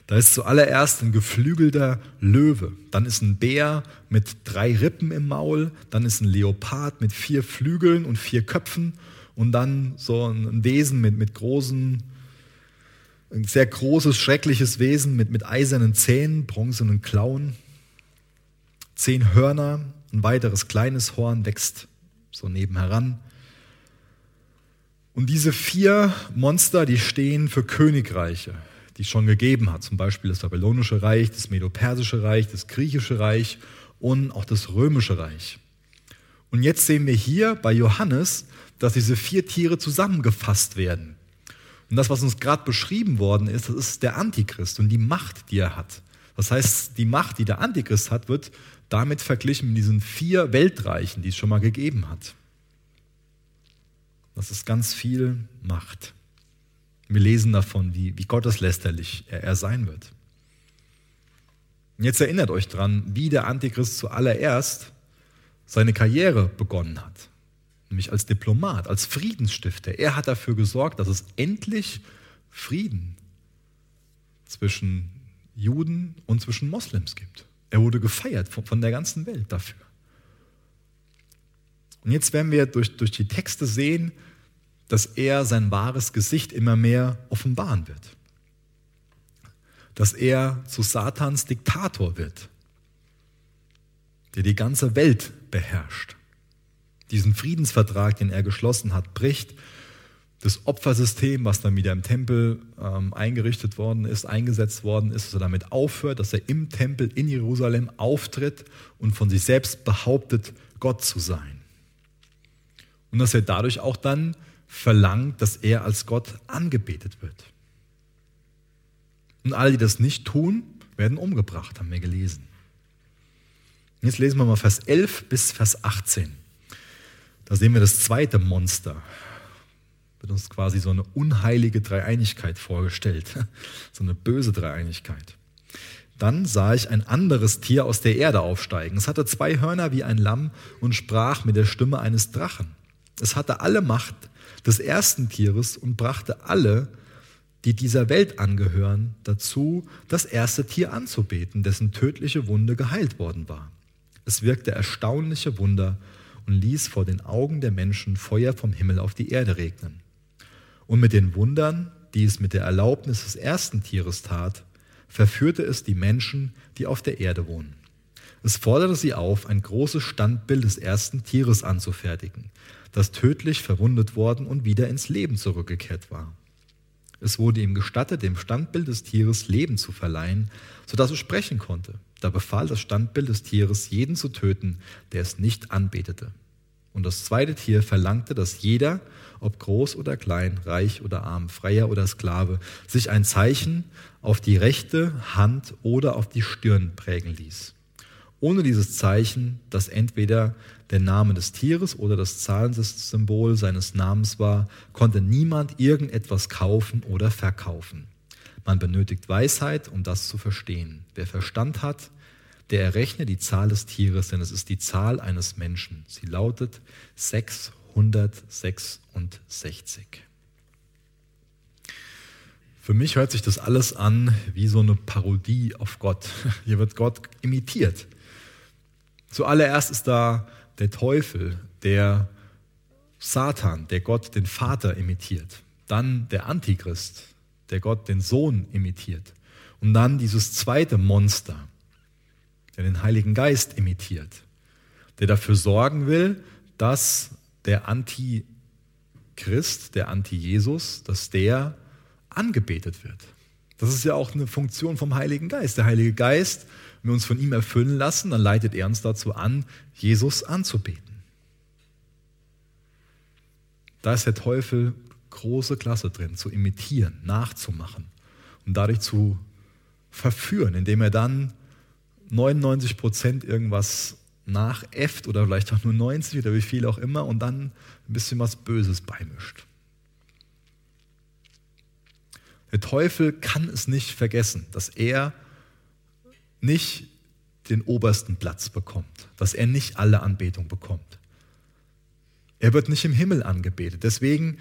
Da ist zuallererst ein geflügelter Löwe, dann ist ein Bär mit drei Rippen im Maul, dann ist ein Leopard mit vier Flügeln und vier Köpfen und dann so ein Wesen mit, mit großen, ein sehr großes, schreckliches Wesen mit, mit eisernen Zähnen, bronzenen Klauen zehn Hörner, ein weiteres kleines Horn wächst so nebenheran. Und diese vier Monster, die stehen für Königreiche, die es schon gegeben hat, zum Beispiel das babylonische Reich, das medopersische Reich, das griechische Reich und auch das römische Reich. Und jetzt sehen wir hier bei Johannes, dass diese vier Tiere zusammengefasst werden. Und das, was uns gerade beschrieben worden ist, das ist der Antichrist und die Macht, die er hat. Das heißt, die Macht, die der Antichrist hat, wird damit verglichen mit diesen vier Weltreichen, die es schon mal gegeben hat. Das ist ganz viel Macht. Wir lesen davon, wie, wie gotteslästerlich er, er sein wird. Und jetzt erinnert euch dran, wie der Antichrist zuallererst seine Karriere begonnen hat. Nämlich als Diplomat, als Friedensstifter. Er hat dafür gesorgt, dass es endlich Frieden zwischen Juden und zwischen Moslems gibt. Er wurde gefeiert von, der ganzen Welt dafür. Und jetzt werden wir durch, durch die Texte sehen, dass er sein wahres Gesicht immer mehr offenbaren wird. Dass er zu Satans Diktator wird, der die ganze Welt beherrscht. Diesen Friedensvertrag, den er geschlossen hat, bricht. Das Opfersystem, was dann wieder im Tempel ähm, eingerichtet worden ist, eingesetzt worden ist, dass er damit aufhört, dass er im Tempel in Jerusalem auftritt und von sich selbst behauptet, Gott zu sein. Und dass er dadurch auch dann verlangt, dass er als Gott angebetet wird. Und alle, die das nicht tun, werden umgebracht, haben wir gelesen. Jetzt lesen wir mal Vers 11 bis Vers 18. Da sehen wir das zweite Monster. Wird uns quasi so eine unheilige Dreieinigkeit vorgestellt, *laughs* so eine böse Dreieinigkeit. Dann sah ich ein anderes Tier aus der Erde aufsteigen. Es hatte zwei Hörner wie ein Lamm und sprach mit der Stimme eines Drachen. Es hatte alle Macht des ersten Tieres und brachte alle, die dieser Welt angehören, dazu, das erste Tier anzubeten, dessen tödliche Wunde geheilt worden war. Es wirkte erstaunliche Wunder und ließ vor den Augen der Menschen Feuer vom Himmel auf die Erde regnen. Und mit den Wundern, die es mit der Erlaubnis des ersten Tieres tat, verführte es die Menschen, die auf der Erde wohnen. Es forderte sie auf, ein großes Standbild des ersten Tieres anzufertigen, das tödlich verwundet worden und wieder ins Leben zurückgekehrt war. Es wurde ihm gestattet, dem Standbild des Tieres Leben zu verleihen, sodass es sprechen konnte. Da befahl das Standbild des Tieres, jeden zu töten, der es nicht anbetete. Und das zweite Tier verlangte, dass jeder, ob groß oder klein, reich oder arm, freier oder Sklave, sich ein Zeichen auf die rechte Hand oder auf die Stirn prägen ließ. Ohne dieses Zeichen, das entweder der Name des Tieres oder das Zahlensymbol seines Namens war, konnte niemand irgendetwas kaufen oder verkaufen. Man benötigt Weisheit, um das zu verstehen. Wer Verstand hat, der errechne die Zahl des Tieres, denn es ist die Zahl eines Menschen. Sie lautet 666. Für mich hört sich das alles an wie so eine Parodie auf Gott. *laughs* Hier wird Gott imitiert. Zuallererst ist da der Teufel, der Satan, der Gott den Vater imitiert. Dann der Antichrist, der Gott den Sohn imitiert. Und dann dieses zweite Monster, der den Heiligen Geist imitiert, der dafür sorgen will, dass der Antichrist, der Anti-Jesus, dass der angebetet wird. Das ist ja auch eine Funktion vom Heiligen Geist. Der Heilige Geist wir uns von ihm erfüllen lassen, dann leitet er uns dazu an, Jesus anzubeten. Da ist der Teufel große Klasse drin, zu imitieren, nachzumachen und dadurch zu verführen, indem er dann 99 Prozent irgendwas nachäfft oder vielleicht auch nur 90 oder wie viel auch immer und dann ein bisschen was Böses beimischt. Der Teufel kann es nicht vergessen, dass er nicht den obersten Platz bekommt, dass er nicht alle Anbetung bekommt. Er wird nicht im Himmel angebetet. Deswegen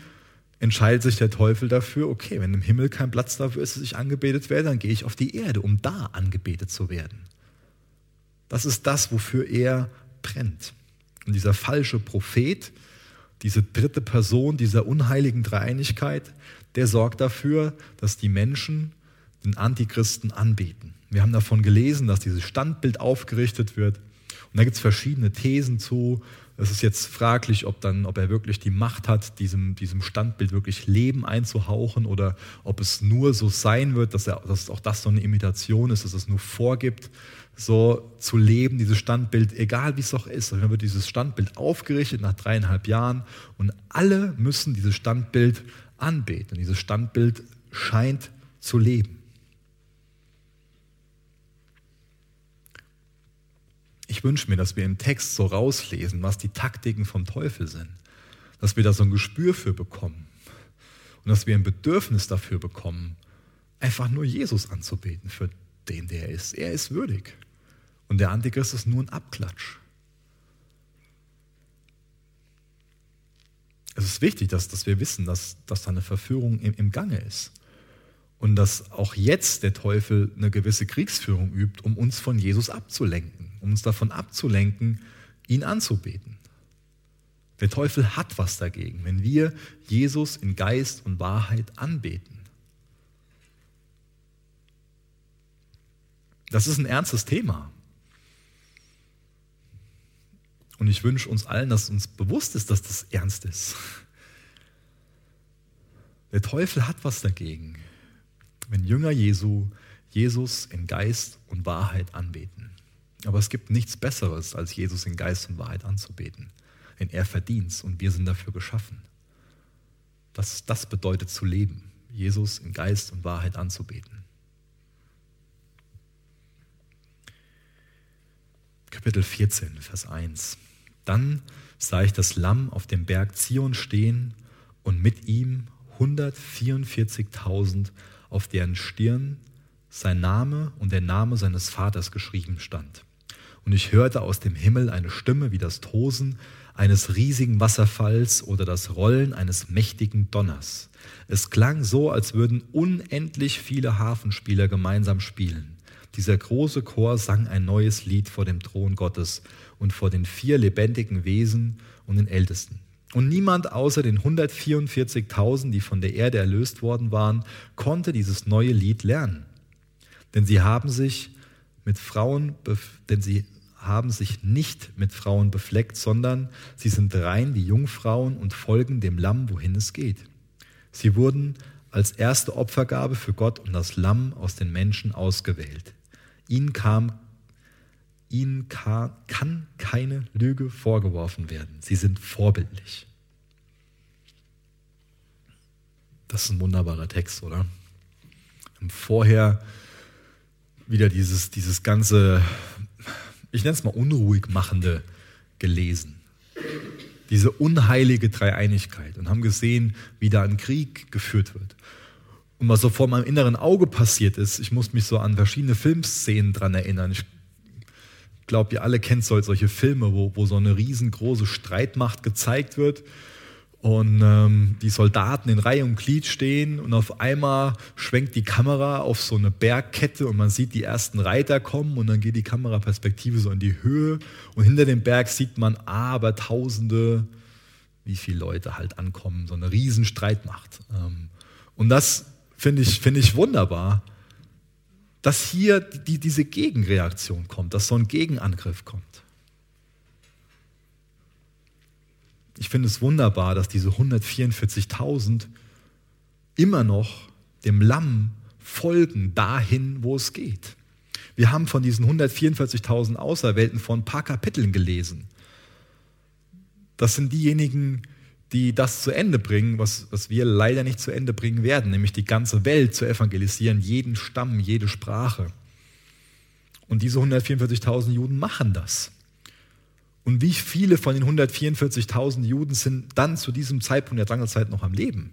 entscheidet sich der Teufel dafür, okay, wenn im Himmel kein Platz dafür ist, dass ich angebetet werde, dann gehe ich auf die Erde, um da angebetet zu werden. Das ist das, wofür er brennt. Und dieser falsche Prophet, diese dritte Person dieser unheiligen Dreieinigkeit, der sorgt dafür, dass die Menschen den Antichristen anbeten. Wir haben davon gelesen, dass dieses Standbild aufgerichtet wird. Und da gibt es verschiedene Thesen zu. Es ist jetzt fraglich, ob, dann, ob er wirklich die Macht hat, diesem, diesem Standbild wirklich Leben einzuhauchen oder ob es nur so sein wird, dass, er, dass auch das so eine Imitation ist, dass es nur vorgibt, so zu leben, dieses Standbild, egal wie es auch ist. Dann wird dieses Standbild aufgerichtet nach dreieinhalb Jahren und alle müssen dieses Standbild anbeten. Und dieses Standbild scheint zu leben. Ich wünsche mir, dass wir im Text so rauslesen, was die Taktiken vom Teufel sind. Dass wir da so ein Gespür für bekommen. Und dass wir ein Bedürfnis dafür bekommen, einfach nur Jesus anzubeten für den, der er ist. Er ist würdig. Und der Antichrist ist nur ein Abklatsch. Es ist wichtig, dass, dass wir wissen, dass, dass da eine Verführung im, im Gange ist. Und dass auch jetzt der Teufel eine gewisse Kriegsführung übt, um uns von Jesus abzulenken, um uns davon abzulenken, ihn anzubeten. Der Teufel hat was dagegen, wenn wir Jesus in Geist und Wahrheit anbeten. Das ist ein ernstes Thema. Und ich wünsche uns allen, dass uns bewusst ist, dass das ernst ist. Der Teufel hat was dagegen, wenn Jünger Jesu Jesus in Geist und Wahrheit anbeten. Aber es gibt nichts Besseres, als Jesus in Geist und Wahrheit anzubeten. Denn er verdient es und wir sind dafür geschaffen. Das, das bedeutet zu leben, Jesus in Geist und Wahrheit anzubeten. Kapitel 14, Vers 1. Dann sah ich das Lamm auf dem Berg Zion stehen und mit ihm 144.000, auf deren Stirn sein Name und der Name seines Vaters geschrieben stand. Und ich hörte aus dem Himmel eine Stimme wie das Tosen eines riesigen Wasserfalls oder das Rollen eines mächtigen Donners. Es klang so, als würden unendlich viele Hafenspieler gemeinsam spielen. Dieser große Chor sang ein neues Lied vor dem Thron Gottes und vor den vier lebendigen Wesen und den Ältesten. Und niemand außer den 144.000, die von der Erde erlöst worden waren, konnte dieses neue Lied lernen. Denn sie haben sich mit Frauen, denn sie haben sich nicht mit Frauen befleckt, sondern sie sind rein wie Jungfrauen und folgen dem Lamm, wohin es geht. Sie wurden als erste Opfergabe für Gott und das Lamm aus den Menschen ausgewählt. Ihnen, kam, ihnen kann, kann keine Lüge vorgeworfen werden. Sie sind vorbildlich. Das ist ein wunderbarer Text, oder? Vorher wieder dieses, dieses ganze, ich nenne es mal unruhig machende gelesen. Diese unheilige Dreieinigkeit und haben gesehen, wie da ein Krieg geführt wird. Und was so vor meinem inneren Auge passiert ist, ich muss mich so an verschiedene Filmszenen dran erinnern. Ich glaube, ihr alle kennt solche Filme, wo, wo so eine riesengroße Streitmacht gezeigt wird und ähm, die Soldaten in Reihe und Glied stehen und auf einmal schwenkt die Kamera auf so eine Bergkette und man sieht die ersten Reiter kommen und dann geht die Kameraperspektive so in die Höhe und hinter dem Berg sieht man aber tausende, wie viele Leute halt ankommen, so eine riesen Streitmacht. Ähm, und das finde ich, find ich wunderbar, dass hier die, diese Gegenreaktion kommt, dass so ein Gegenangriff kommt. Ich finde es wunderbar, dass diese 144.000 immer noch dem Lamm folgen dahin, wo es geht. Wir haben von diesen 144.000 Auserwählten vor ein paar Kapiteln gelesen. Das sind diejenigen, die das zu Ende bringen, was, was wir leider nicht zu Ende bringen werden, nämlich die ganze Welt zu evangelisieren, jeden Stamm, jede Sprache. Und diese 144.000 Juden machen das. Und wie viele von den 144.000 Juden sind dann zu diesem Zeitpunkt der Drangelzeit noch am Leben?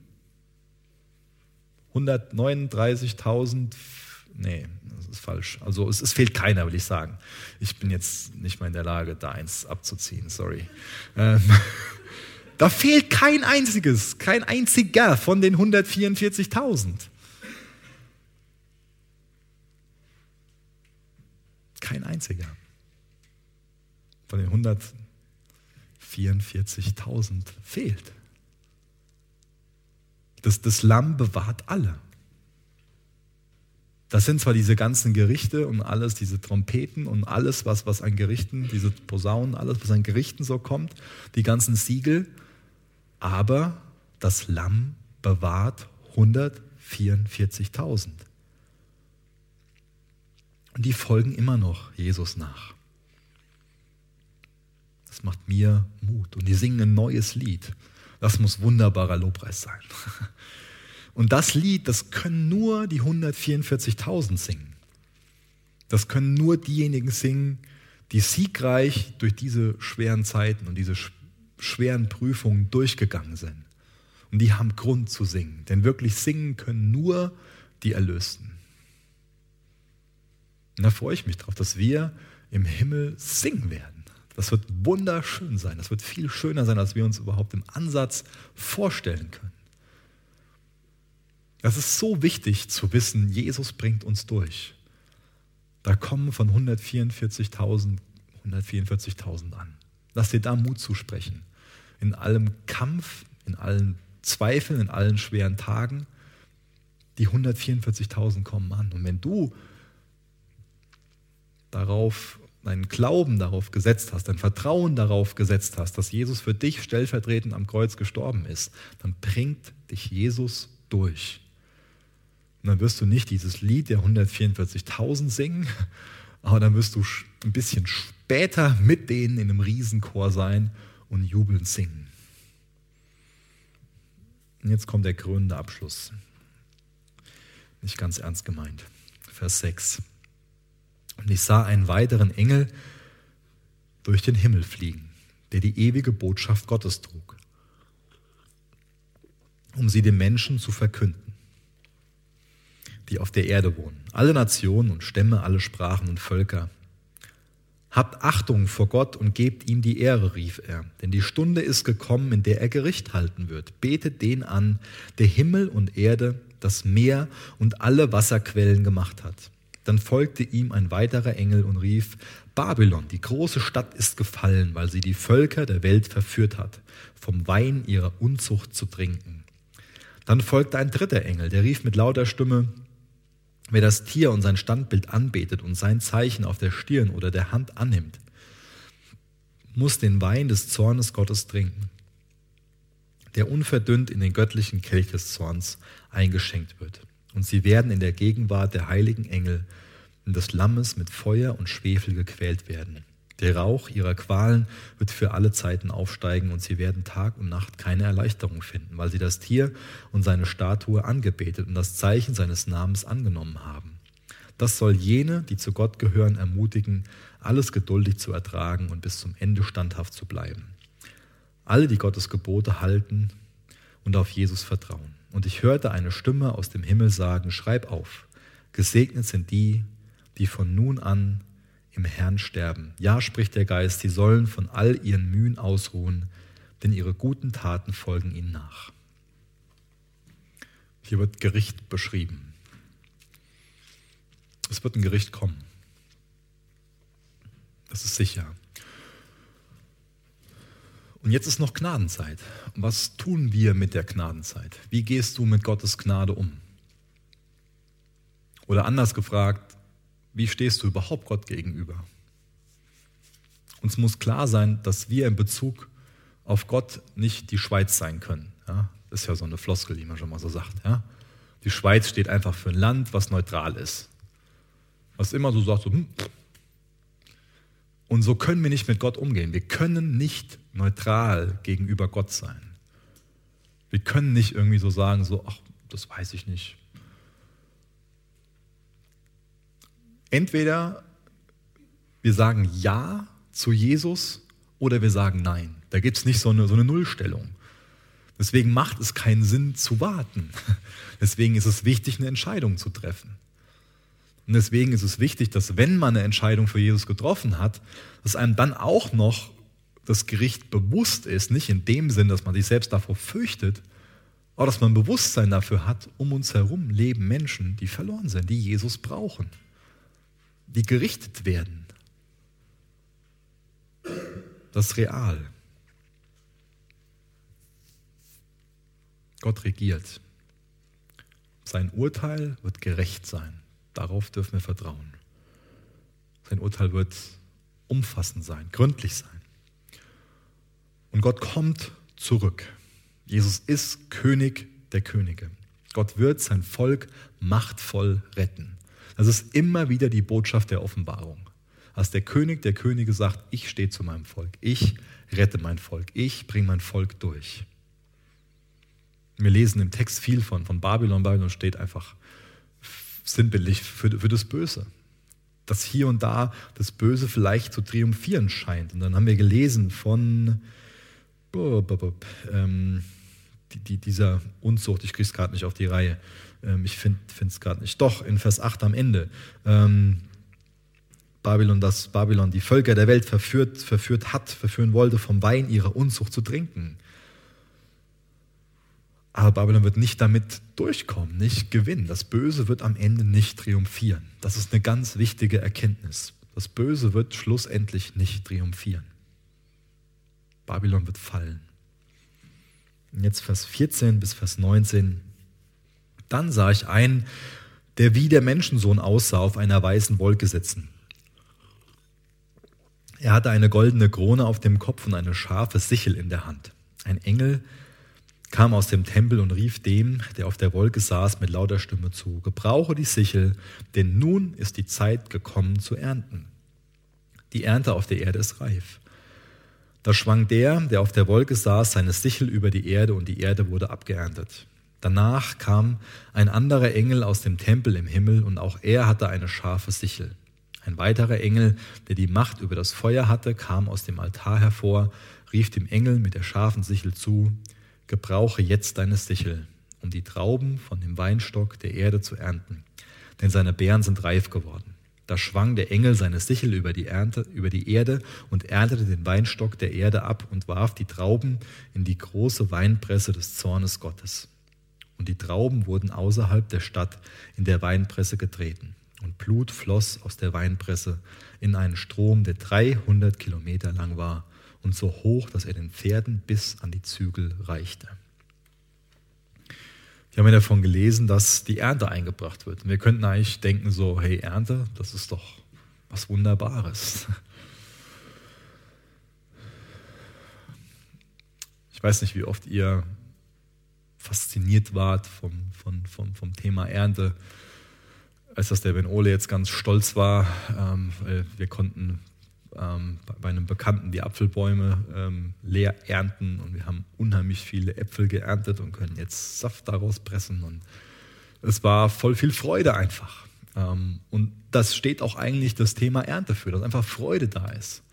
139.000, nee, das ist falsch. Also es, es, fehlt keiner, will ich sagen. Ich bin jetzt nicht mal in der Lage, da eins abzuziehen, sorry. Ähm, *laughs* Da fehlt kein einziges, kein einziger von den 144.000. Kein einziger von den 144.000 fehlt. Das, das Lamm bewahrt alle. Das sind zwar diese ganzen Gerichte und alles, diese Trompeten und alles, was, was an Gerichten, diese Posaunen, alles, was an Gerichten so kommt, die ganzen Siegel, aber das Lamm bewahrt 144.000. Und die folgen immer noch Jesus nach. Macht mir Mut. Und die singen ein neues Lied. Das muss wunderbarer Lobpreis sein. *laughs* Und das Lied, das können nur die 144.000 singen. Das können nur diejenigen singen, die siegreich durch diese schweren Zeiten und diese schweren Prüfungen durchgegangen sind. Und die haben Grund zu singen. Denn wirklich singen können nur die Erlösten. Und da freue ich mich drauf, dass wir im Himmel singen werden. Das wird wunderschön sein. Das wird viel schöner sein, als wir uns überhaupt im Ansatz vorstellen können. Das ist so wichtig zu wissen, Jesus bringt uns durch. Da kommen von 144.000 144.000 an. Lass dir da Mut zusprechen. In allem Kampf, in allen Zweifeln, in allen schweren Tagen, die 144.000 kommen an. Und wenn du darauf deinen Glauben darauf gesetzt hast, dein Vertrauen darauf gesetzt hast, dass Jesus für dich stellvertretend am Kreuz gestorben ist, dann bringt dich Jesus durch. Und dann wirst du nicht dieses Lied der 144.000 singen, aber dann wirst du ein bisschen später mit denen in einem Riesenchor sein und jubelnd singen. Und jetzt kommt der krönende Abschluss. Nicht ganz ernst gemeint. Vers 6. Und ich sah einen weiteren Engel durch den Himmel fliegen, der die ewige Botschaft Gottes trug, um sie den Menschen zu verkünden die auf der Erde wohnen, alle Nationen und Stämme, alle Sprachen und Völker. Habt Achtung vor Gott und gebt ihm die Ehre, rief er, denn die Stunde ist gekommen, in der er Gericht halten wird. Betet den an, der Himmel und Erde, das Meer und alle Wasserquellen gemacht hat. Dann folgte ihm ein weiterer Engel und rief, Babylon, die große Stadt ist gefallen, weil sie die Völker der Welt verführt hat, vom Wein ihrer Unzucht zu trinken. Dann folgte ein dritter Engel, der rief mit lauter Stimme, Wer das Tier und sein Standbild anbetet und sein Zeichen auf der Stirn oder der Hand annimmt, muss den Wein des Zornes Gottes trinken, der unverdünnt in den göttlichen Kelch des Zorns eingeschenkt wird. Und sie werden in der Gegenwart der heiligen Engel und des Lammes mit Feuer und Schwefel gequält werden. Der Rauch ihrer Qualen wird für alle Zeiten aufsteigen und sie werden Tag und Nacht keine Erleichterung finden, weil sie das Tier und seine Statue angebetet und das Zeichen seines Namens angenommen haben. Das soll jene, die zu Gott gehören, ermutigen, alles geduldig zu ertragen und bis zum Ende standhaft zu bleiben. Alle, die Gottes Gebote halten und auf Jesus vertrauen. Und ich hörte eine Stimme aus dem Himmel sagen, schreib auf, gesegnet sind die, die von nun an im Herrn sterben. Ja, spricht der Geist, sie sollen von all ihren Mühen ausruhen, denn ihre guten Taten folgen ihnen nach. Hier wird Gericht beschrieben. Es wird ein Gericht kommen. Das ist sicher. Und jetzt ist noch Gnadenzeit. Was tun wir mit der Gnadenzeit? Wie gehst du mit Gottes Gnade um? Oder anders gefragt, wie stehst du überhaupt Gott gegenüber? Uns muss klar sein, dass wir in Bezug auf Gott nicht die Schweiz sein können. Ja? Das ist ja so eine Floskel, die man schon mal so sagt. Ja? Die Schweiz steht einfach für ein Land, was neutral ist. Was immer so sagt, so, hm. und so können wir nicht mit Gott umgehen. Wir können nicht neutral gegenüber Gott sein. Wir können nicht irgendwie so sagen, so, ach, das weiß ich nicht. Entweder wir sagen Ja zu Jesus oder wir sagen Nein. Da gibt es nicht so eine, so eine Nullstellung. Deswegen macht es keinen Sinn zu warten. *laughs* Deswegen ist es wichtig, eine Entscheidung zu treffen. Und deswegen ist es wichtig, dass wenn man eine Entscheidung für Jesus getroffen hat, dass einem dann auch noch das Gericht bewusst ist, nicht in dem Sinn, dass man sich selbst davor fürchtet, aber dass man Bewusstsein dafür hat, um uns herum leben Menschen, die verloren sind, die Jesus brauchen die gerichtet werden. Das ist real. Gott regiert. Sein Urteil wird gerecht sein. Darauf dürfen wir vertrauen. Sein Urteil wird umfassend sein, gründlich sein. Und Gott kommt zurück. Jesus ist König der Könige. Gott wird sein Volk machtvoll retten. Das ist immer wieder die Botschaft der Offenbarung. Als der König der Könige sagt, ich stehe zu meinem Volk, ich rette mein Volk, ich bringe mein Volk durch. Wir lesen im Text viel von, von Babylon. Babylon steht einfach sinnbildlich für, für das Böse. Dass hier und da das Böse vielleicht zu triumphieren scheint. Und dann haben wir gelesen von ähm, die, die, dieser Unzucht, ich kriege es gerade nicht auf die Reihe. Ähm, ich finde es gerade nicht. Doch, in Vers 8 am Ende. Ähm, Babylon, das Babylon die Völker der Welt verführt, verführt hat, verführen wollte, vom Wein ihrer Unzucht zu trinken. Aber Babylon wird nicht damit durchkommen, nicht gewinnen. Das Böse wird am Ende nicht triumphieren. Das ist eine ganz wichtige Erkenntnis. Das Böse wird schlussendlich nicht triumphieren. Babylon wird fallen. Und jetzt Vers 14 bis Vers 19. Dann sah ich einen, der wie der Menschensohn aussah, auf einer weißen Wolke sitzen. Er hatte eine goldene Krone auf dem Kopf und eine scharfe Sichel in der Hand. Ein Engel kam aus dem Tempel und rief dem, der auf der Wolke saß, mit lauter Stimme zu, Gebrauche die Sichel, denn nun ist die Zeit gekommen zu ernten. Die Ernte auf der Erde ist reif. Da schwang der, der auf der Wolke saß, seine Sichel über die Erde und die Erde wurde abgeerntet. Danach kam ein anderer Engel aus dem Tempel im Himmel und auch er hatte eine scharfe Sichel. Ein weiterer Engel, der die Macht über das Feuer hatte, kam aus dem Altar hervor, rief dem Engel mit der scharfen Sichel zu, Gebrauche jetzt deine Sichel, um die Trauben von dem Weinstock der Erde zu ernten, denn seine Beeren sind reif geworden. Da schwang der Engel seine Sichel über die, Ernte, über die Erde und erntete den Weinstock der Erde ab und warf die Trauben in die große Weinpresse des Zornes Gottes. Und die Trauben wurden außerhalb der Stadt in der Weinpresse getreten. Und Blut floss aus der Weinpresse in einen Strom, der 300 Kilometer lang war und so hoch, dass er den Pferden bis an die Zügel reichte. Wir haben ja davon gelesen, dass die Ernte eingebracht wird. Und wir könnten eigentlich denken so, hey Ernte, das ist doch was Wunderbares. Ich weiß nicht, wie oft ihr fasziniert wart vom, vom, vom, vom Thema Ernte. Als dass der Ben Ole jetzt ganz stolz war, ähm, wir konnten ähm, bei einem Bekannten die Apfelbäume ähm, leer ernten und wir haben unheimlich viele Äpfel geerntet und können jetzt Saft daraus pressen und es war voll viel Freude einfach. Ähm, und das steht auch eigentlich das Thema Ernte für, dass einfach Freude da ist.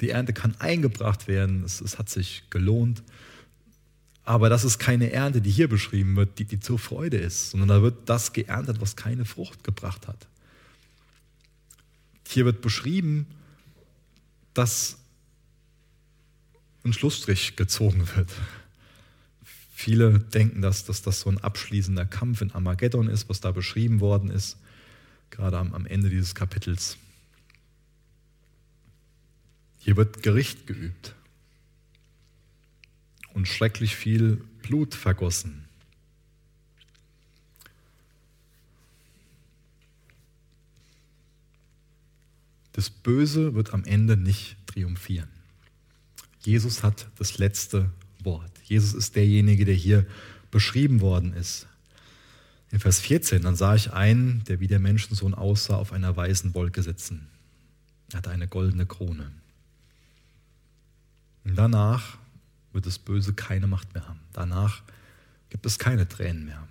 Die Ernte kann eingebracht werden, es, es hat sich gelohnt. Aber das ist keine Ernte, die hier beschrieben wird, die, die zur Freude ist, sondern da wird das geerntet, was keine Frucht gebracht hat. Hier wird beschrieben, dass ein Schlussstrich gezogen wird. Viele denken, dass, dass das so ein abschließender Kampf in Armageddon ist, was da beschrieben worden ist, gerade am, am Ende dieses Kapitels. Hier wird Gericht geübt und schrecklich viel Blut vergossen. Das Böse wird am Ende nicht triumphieren. Jesus hat das letzte Wort. Jesus ist derjenige, der hier beschrieben worden ist. In Vers 14, dann sah ich einen, der wie der Menschensohn aussah, auf einer weißen Wolke sitzen. Er hatte eine goldene Krone. Und danach wird das Böse keine Macht mehr haben. Danach gibt es keine Tränen mehr.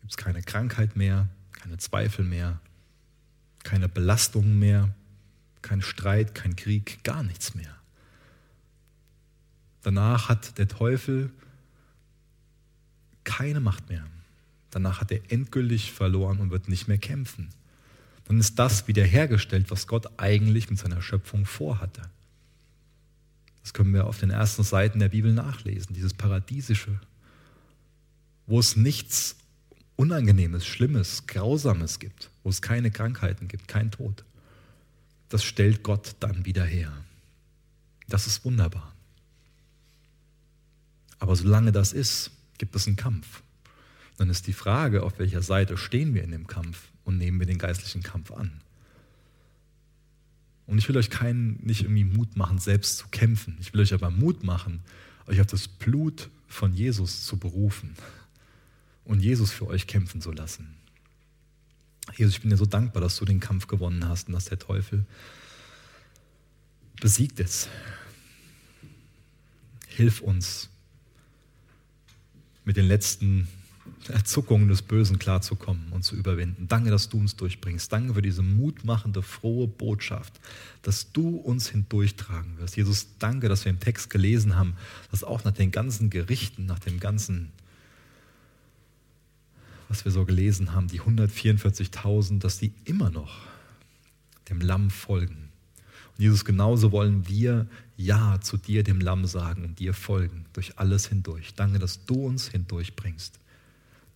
Gibt es keine Krankheit mehr, keine Zweifel mehr, keine Belastungen mehr, kein Streit, kein Krieg, gar nichts mehr. Danach hat der Teufel keine Macht mehr. Danach hat er endgültig verloren und wird nicht mehr kämpfen. Dann ist das wiederhergestellt, was Gott eigentlich mit seiner Schöpfung vorhatte. Das können wir auf den ersten Seiten der Bibel nachlesen, dieses Paradiesische, wo es nichts Unangenehmes, Schlimmes, Grausames gibt, wo es keine Krankheiten gibt, kein Tod das stellt Gott dann wieder her. Das ist wunderbar. Aber solange das ist, gibt es einen Kampf. Dann ist die Frage, auf welcher Seite stehen wir in dem Kampf und nehmen wir den geistlichen Kampf an. Und ich will euch keinen nicht irgendwie Mut machen, selbst zu kämpfen. Ich will euch aber Mut machen, euch auf das Blut von Jesus zu berufen und Jesus für euch kämpfen zu lassen. Jesus, ich bin dir so dankbar, dass du den Kampf gewonnen hast und dass der Teufel besiegt ist. Hilf uns, mit den letzten Erzuckungen des Bösen klarzukommen und zu überwinden. Danke, dass du uns durchbringst. Danke für diese mutmachende, frohe Botschaft, dass du uns hindurchtragen wirst. Jesus, danke, dass wir im Text gelesen haben, dass auch nach den ganzen Gerichten, nach dem ganzen, was wir so gelesen haben, die 144.000, dass die immer noch dem Lamm folgen. Und Jesus, genauso wollen wir Ja zu dir, dem Lamm, sagen und dir folgen, durch alles hindurch. Danke, dass du uns hindurchbringst.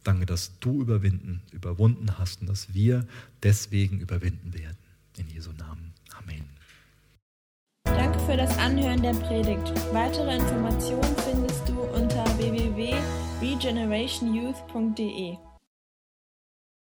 Danke, dass du überwinden, überwunden hast und dass wir deswegen überwinden werden. In Jesu Namen. Amen. Danke für das Anhören der Predigt. Weitere Informationen findest du unter www.regenerationyouth.de.